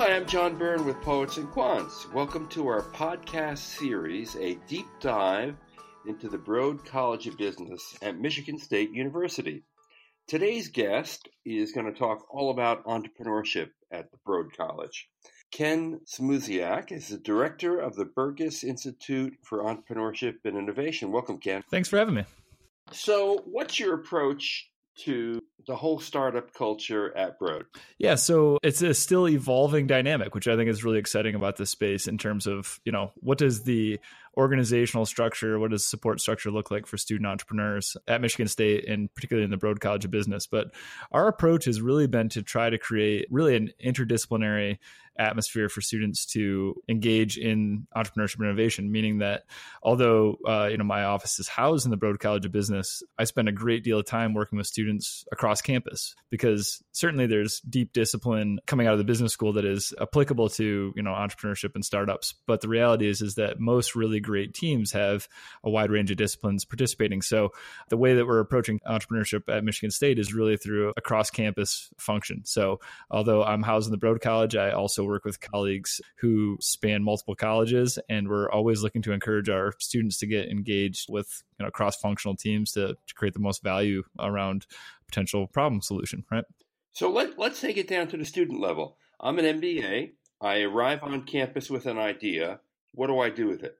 Hi, I'm John Byrne with Poets and Quants. Welcome to our podcast series, a deep dive into the Broad College of Business at Michigan State University. Today's guest is going to talk all about entrepreneurship at the Broad College. Ken Szymusiak is the director of the Burgess Institute for Entrepreneurship and Innovation. Welcome, Ken. Thanks for having me. So, what's your approach to the whole startup culture at Broad? Yeah, so it's a still evolving dynamic, which I think is really exciting about this space in terms of, you know, what does the organizational structure, what does support structure look like for student entrepreneurs at Michigan State and particularly in the Broad College of Business? But our approach has really been to try to create really an interdisciplinary atmosphere for students to engage in entrepreneurship and innovation meaning that although uh, you know my office is housed in the broad college of business i spend a great deal of time working with students across campus because certainly there's deep discipline coming out of the business school that is applicable to you know entrepreneurship and startups. But the reality is is that most really great teams have a wide range of disciplines participating. So the way that we're approaching entrepreneurship at michigan state is really through a cross campus function. So although i'm housed in the broad college i also work with colleagues who span multiple colleges, and we're always looking to encourage our students to get engaged with you know cross functional teams to, to create the most value around potential problem solution. Right. So let let's take it down to the student level. I'm an MBA. I arrive on campus with an idea. What do I do with it?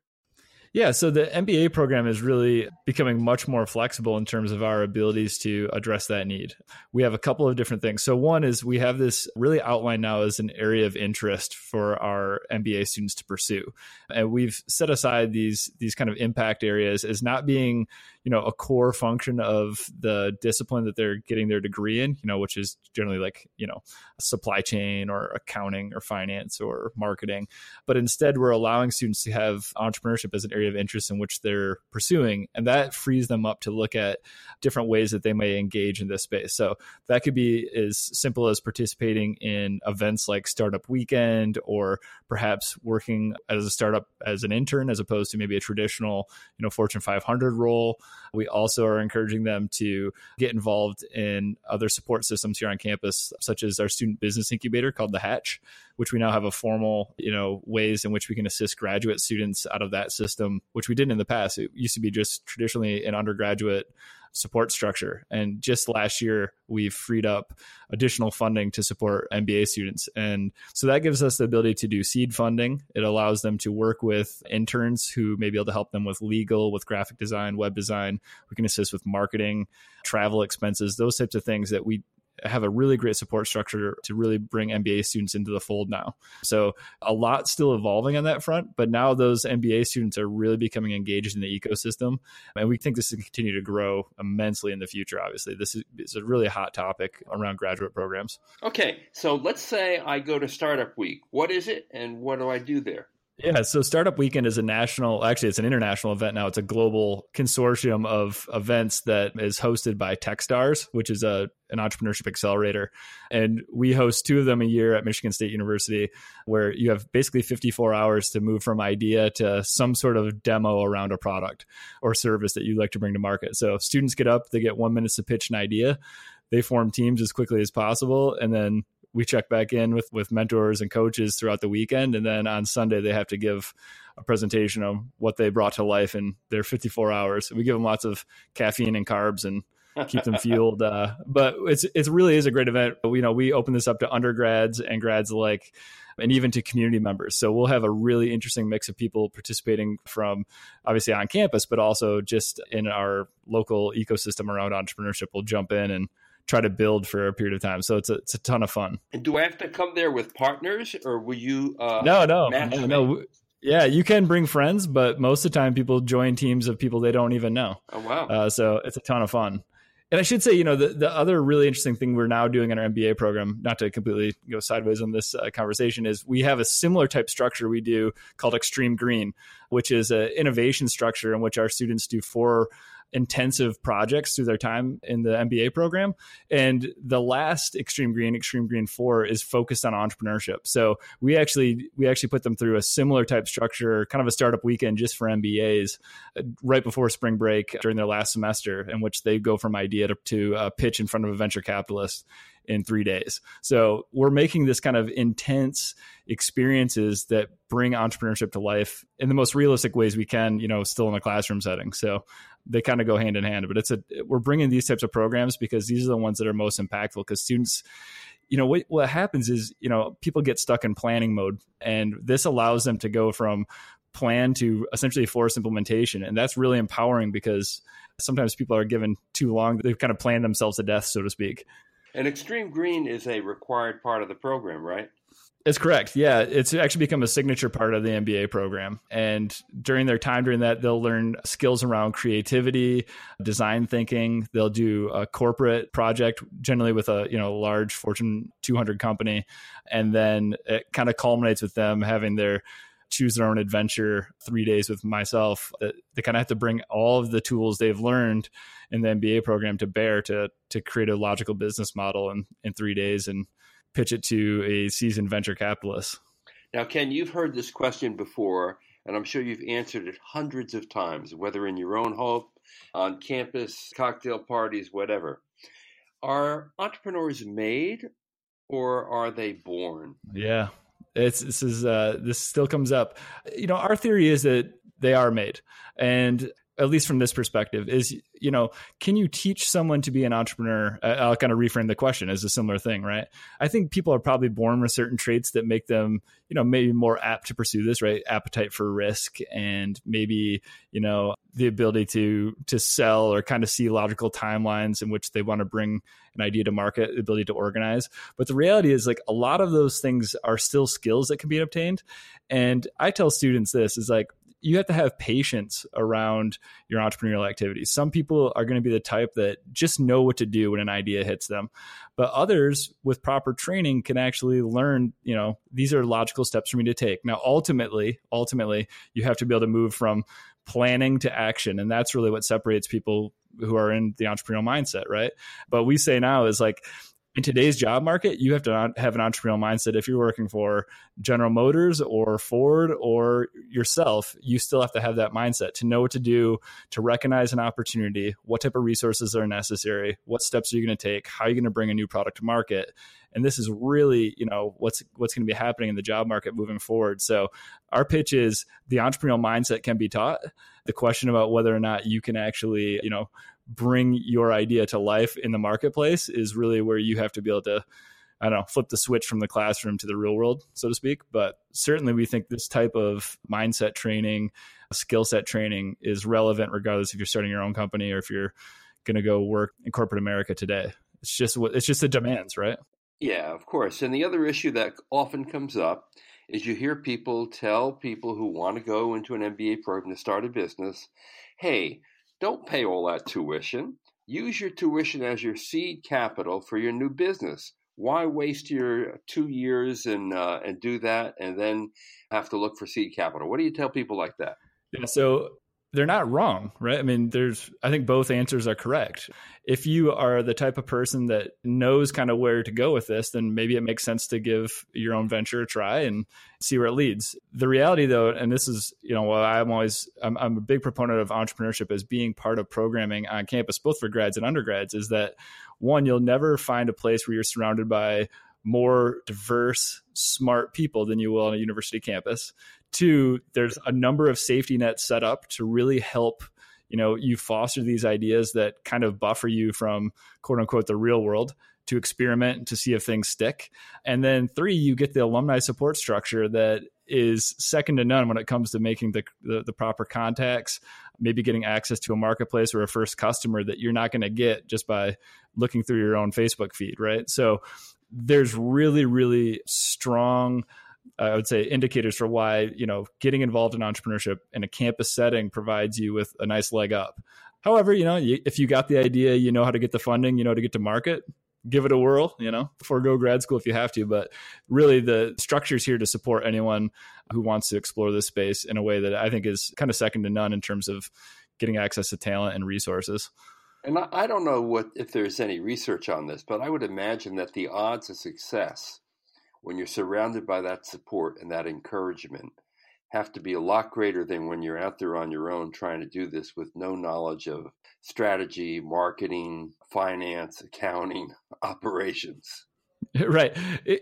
Yeah, so the MBA program is really becoming much more flexible in terms of our abilities to address that need. We have a couple of different things. So, one is we have this really outlined now as an area of interest for our MBA students to pursue. And we've set aside these, these kind of impact areas as not being, you know, a core function of the discipline that they're getting their degree in, you know, which is generally like, you know, supply chain or accounting or finance or marketing. But instead, we're allowing students to have entrepreneurship as an area of interest in which they're pursuing. And that frees them up to look at different ways that they may engage in this space. So that could be as simple as participating in events like Startup Weekend or perhaps working as a startup as an intern as opposed to maybe a traditional, you know, Fortune 500 role. We also are encouraging them to get involved in other support systems here on campus, such as our student business incubator called the Hatch, which we now have a formal, you know, ways in which we can assist graduate students out of that system which we didn't in the past. It used to be just traditionally an undergraduate support structure. And just last year, we've freed up additional funding to support MBA students. And so that gives us the ability to do seed funding. It allows them to work with interns who may be able to help them with legal, with graphic design, web design. We can assist with marketing, travel expenses, those types of things that we have a really great support structure to really bring MBA students into the fold now. So a lot still evolving on that front, but now those MBA students are really becoming engaged in the ecosystem. And we think this will continue to grow immensely in the future, obviously. This is a really hot topic around graduate programs. Okay, so let's say I go to Startup Week. What is it and what do I do there? Yeah, so Startup Weekend is a national, actually, it's an international event now. It's a global consortium of events that is hosted by Techstars, which is a an entrepreneurship accelerator. And we host two of them a year at Michigan State University, where you have basically 54 hours to move from idea to some sort of demo around a product or service that you'd like to bring to market. So students get up, they get one minute to pitch an idea. They form teams as quickly as possible, and then we check back in with with mentors and coaches throughout the weekend, and then on Sunday they have to give a presentation of what they brought to life in their 54 hours. We give them lots of caffeine and carbs and keep them fueled. Uh, but it's it really is a great event. You know, we open this up to undergrads and grads alike, and even to community members. So we'll have a really interesting mix of people participating from obviously on campus, but also just in our local ecosystem around entrepreneurship. We'll jump in and try to build for a period of time. So it's a, it's a ton of fun. And do I have to come there with partners or will you? Uh, no, no, no, no. Yeah, you can bring friends, but most of the time people join teams of people they don't even know. Oh, wow. Uh, so it's a ton of fun. And I should say, you know, the, the other really interesting thing we're now doing in our MBA program, not to completely go sideways on this uh, conversation, is we have a similar type structure we do called Extreme Green, which is an innovation structure in which our students do four intensive projects through their time in the MBA program. And the last Extreme Green, Extreme Green 4 is focused on entrepreneurship. So we actually we actually put them through a similar type structure, kind of a startup weekend just for MBAs uh, right before spring break during their last semester in which they go from idea to, to uh, pitch in front of a venture capitalist in three days. So we're making this kind of intense experiences that bring entrepreneurship to life in the most realistic ways we can, you know, still in a classroom setting. So they kind of go hand in hand, but it's a, we're bringing these types of programs because these are the ones that are most impactful because students, you know, what, what happens is, you know, people get stuck in planning mode and this allows them to go from plan to essentially force implementation. And that's really empowering because sometimes people are given too long. They've kind of planned themselves to death, so to speak. And Extreme Green is a required part of the program, right? It's correct. Yeah, it's actually become a signature part of the MBA program. And during their time during that, they'll learn skills around creativity, design thinking. They'll do a corporate project, generally with a you know large Fortune 200 company, and then it kind of culminates with them having their choose their own adventure three days with myself they kind of have to bring all of the tools they've learned in the mba program to bear to to create a logical business model in in three days and pitch it to a seasoned venture capitalist. Now ken you've heard this question before and i'm sure you've answered it hundreds of times whether in your own home on campus cocktail parties whatever. Are entrepreneurs made or are they born? Yeah. It's this is uh, this still comes up. You know, our theory is that they are made, and at least from this perspective, is you know, can you teach someone to be an entrepreneur? I'll kind of reframe the question as a similar thing, right? I think people are probably born with certain traits that make them, you know, maybe more apt to pursue this, right? Appetite for risk and maybe, you know, the ability to to sell or kind of see logical timelines in which they want to bring an idea to market, the ability to organize. But the reality is like a lot of those things are still skills that can be obtained. And I tell students this is like you have to have patience around your entrepreneurial activities. Some people are going to be the type that just know what to do when an idea hits them. But others with proper training can actually learn, you know, these are logical steps for me to take. Now ultimately, ultimately, you have to be able to move from planning to action and that's really what separates people who are in the entrepreneurial mindset, right? But we say now is like in today's job market, you have to have an entrepreneurial mindset. If you're working for General Motors or Ford or yourself, you still have to have that mindset to know what to do, to recognize an opportunity, what type of resources are necessary, what steps are you going to take, how are you going to bring a new product to market. And this is really, you know, what's what's going to be happening in the job market moving forward. So our pitch is the entrepreneurial mindset can be taught. The question about whether or not you can actually, you know, bring your idea to life in the marketplace is really where you have to be able to I don't know, flip the switch from the classroom to the real world, so to speak. But certainly, we think this type of mindset training, skill set training is relevant regardless if you're starting your own company or if you're going to go work in corporate America today. It's just what it's just the demands, right? Yeah, of course. And the other issue that often comes up is you hear people tell people who want to go into an MBA program to start a business, hey, don't pay all that tuition. Use your tuition as your seed capital for your new business. Why waste your two years and uh, and do that, and then have to look for seed capital? What do you tell people like that? Yeah, so they're not wrong, right? I mean, there's, I think both answers are correct. If you are the type of person that knows kind of where to go with this, then maybe it makes sense to give your own venture a try and see where it leads. The reality, though, and this is, you know, well, I'm always, I'm, I'm a big proponent of entrepreneurship as being part of programming on campus, both for grads and undergrads, is that one, you'll never find a place where you're surrounded by more diverse, smart people than you will on a university campus. Two, there's a number of safety nets set up to really help you know you foster these ideas that kind of buffer you from quote unquote the real world to experiment to see if things stick. And then three you get the alumni support structure that is second to none when it comes to making the, the, the proper contacts maybe getting access to a marketplace or a first customer that you're not going to get just by looking through your own facebook feed right? So there's really really strong I would say indicators for why you know getting involved in entrepreneurship in a campus setting provides you with a nice leg up. However, you know if you got the idea, you know how to get the funding, you know to get to market. Give it a whirl, you know, forego grad school if you have to. But really, the structure is here to support anyone who wants to explore this space in a way that I think is kind of second to none in terms of getting access to talent and resources. And I don't know what if there's any research on this, but I would imagine that the odds of success when you're surrounded by that support and that encouragement have to be a lot greater than when you're out there on your own trying to do this with no knowledge of strategy, marketing, finance, accounting, operations. Right.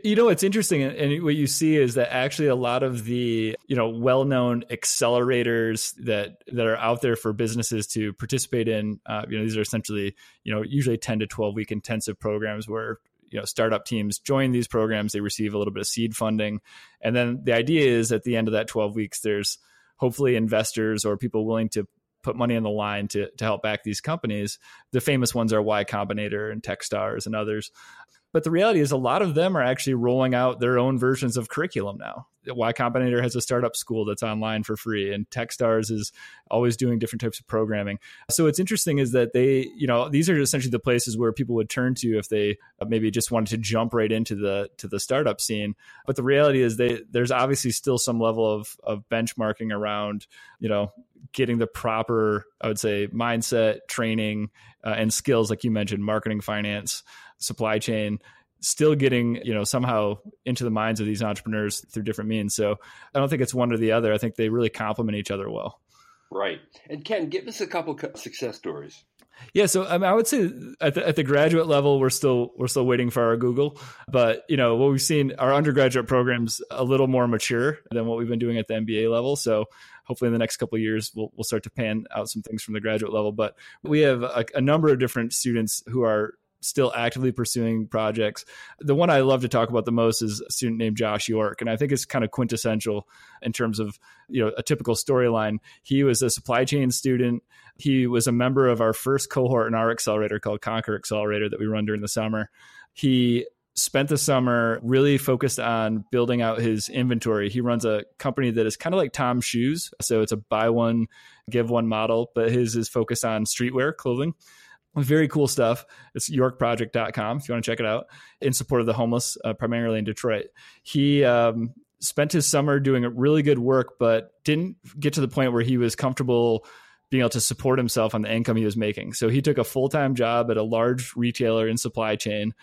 You know, what's interesting and what you see is that actually a lot of the, you know, well-known accelerators that that are out there for businesses to participate in, uh, you know, these are essentially, you know, usually 10 to 12 week intensive programs where you know startup teams join these programs they receive a little bit of seed funding. And then the idea is at the end of that 12 weeks there's hopefully investors or people willing to put money on the line to to help back these companies. The famous ones are y combinator and techstars and others but the reality is, a lot of them are actually rolling out their own versions of curriculum now. Y Combinator has a startup school that's online for free, and Techstars is always doing different types of programming. So what's interesting is that they, you know, these are essentially the places where people would turn to if they uh, maybe just wanted to jump right into the to the startup scene. But the reality is, they there's obviously still some level of of benchmarking around, you know, getting the proper, I would say, mindset, training, uh, and skills, like you mentioned, marketing, finance supply chain still getting you know somehow into the minds of these entrepreneurs through different means. So i don't think it's one or the other. I think they really complement each other well. Right. And ken give us a couple success stories. Yeah, so I, mean, I would say at the, at the, graduate level, we're still we're still waiting for our Google, but you know what we've seen, our undergraduate programs a little more mature than what we've been doing at the MBA level. So hopefully, in the next couple of years, we'll we'll start to pan out some things from the graduate level. But we have a, a number of different students who are still actively pursuing projects. The one I love to talk about the most is a student named Josh York, and I think it's kind of quintessential in terms of you know a typical storyline. He was a supply chain student. He was a member of our first cohort in our accelerator called Conquer Accelerator that we run during the summer. He spent the summer really focused on building out his inventory. He runs a company that is kind of like Tom's Shoes. So it's a buy one, give one model, but his is focused on streetwear clothing very cool stuff. It's yorkproject.com if you want to check it out in support of the homeless, uh, primarily in Detroit. He um, spent his summer doing really good work, but didn't get to the point where he was comfortable being able to support himself on the income he was making. So he took a full time job at a large retailer in supply chain,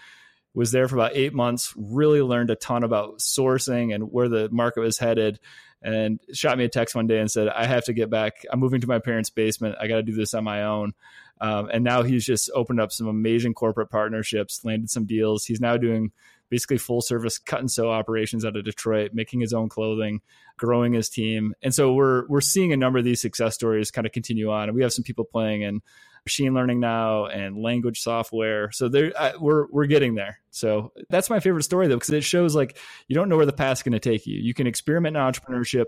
was there for about eight months, really learned a ton about sourcing and where the market was headed. And shot me a text one day and said, I have to get back. I'm moving to my parents' basement. I got to do this on my own. Um, and now he's just opened up some amazing corporate partnerships, landed some deals. He's now doing basically full service cut and sew operations out of Detroit, making his own clothing, growing his team. And so we're we're seeing a number of these success stories kind of continue on. And we have some people playing in machine learning now and language software. So there we're we're getting there. So that's my favorite story though because it shows like you don't know where the path's going to take you. You can experiment in entrepreneurship.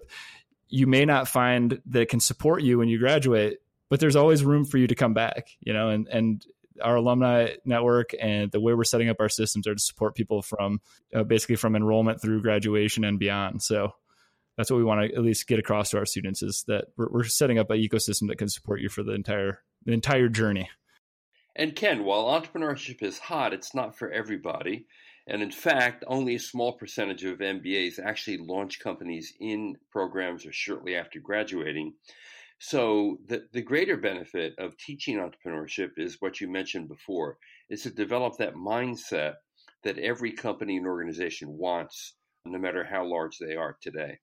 You may not find that it can support you when you graduate, but there's always room for you to come back, you know, and, and our alumni network and the way we're setting up our systems are to support people from uh, basically from enrollment through graduation and beyond. So that's what we want to at least get across to our students is that we're, we're setting up an ecosystem that can support you for the entire the entire journey. And Ken, while entrepreneurship is hot, it's not for everybody. And in fact, only a small percentage of MBAs actually launch companies in programs or shortly after graduating. So the, the greater benefit of teaching entrepreneurship is what you mentioned before, is to develop that mindset that every company and organization wants, no matter how large they are today.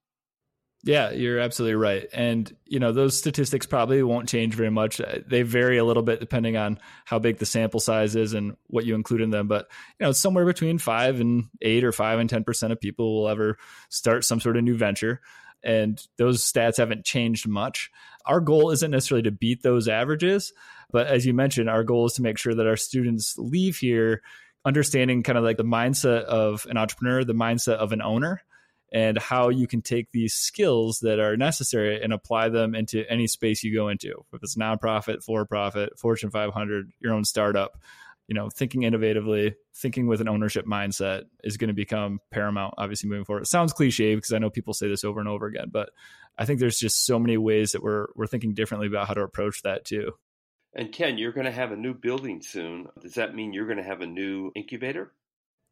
Yeah, you're absolutely right. And, you know, those statistics probably won't change very much. Uh, they vary a little bit depending on how big the sample size is and what you include in them. But, you know, somewhere between five and eight or five and 10% of people will ever start some sort of new venture. And those stats haven't changed much our goal isn't necessarily to beat those averages, but as you mentioned, our goal is to make sure that our students leave here understanding kind of like the mindset of an entrepreneur, the mindset of an owner, and how you can take these skills that are necessary and apply them into any space you go into. If it's nonprofit, for profit, Fortune 500, your own startup, you know, thinking innovatively, thinking with an ownership mindset is going to become paramount, obviously, moving forward. It sounds cliche because I know people say this over and over again, but I think there's just so many ways that we're we're thinking differently about how to approach that too. And Ken, you're going to have a new building soon. Does that mean you're going to have a new incubator?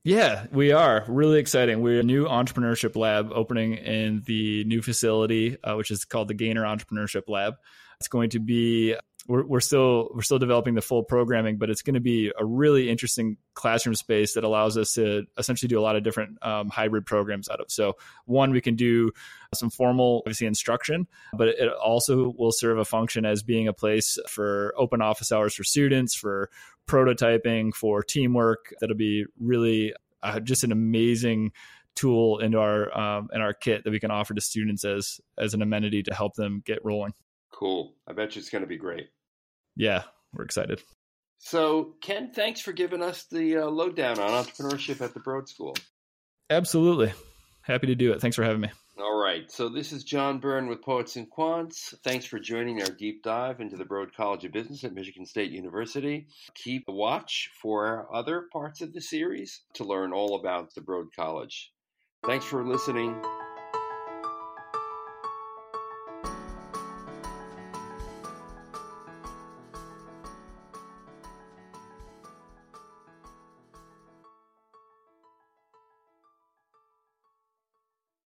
Yeah, we are really exciting. We're a new entrepreneurship lab opening in the new facility, uh, which is called the Gainer Entrepreneurship Lab. It's going to be we're, we're still we're still developing the full programming, but it's going to be a really interesting classroom space that allows us to essentially do a lot of different um, hybrid programs out of. So one, we can do some formal, obviously, instruction, but it also will serve a function as being a place for open office hours for students, for prototyping, for teamwork. That'll be really uh, just an amazing tool into our um, in our kit that we can offer to students as as an amenity to help them get rolling. Cool. I bet you it's going to be great. Yeah, we're excited. So, Ken, thanks for giving us the uh, lowdown on entrepreneurship at the Broad School. Absolutely. Happy to do it. Thanks for having me. All right. So, this is John Byrne with Poets and Quants. Thanks for joining our deep dive into the Broad College of Business at Michigan State University. Keep a watch for other parts of the series to learn all about the Broad College. Thanks for listening.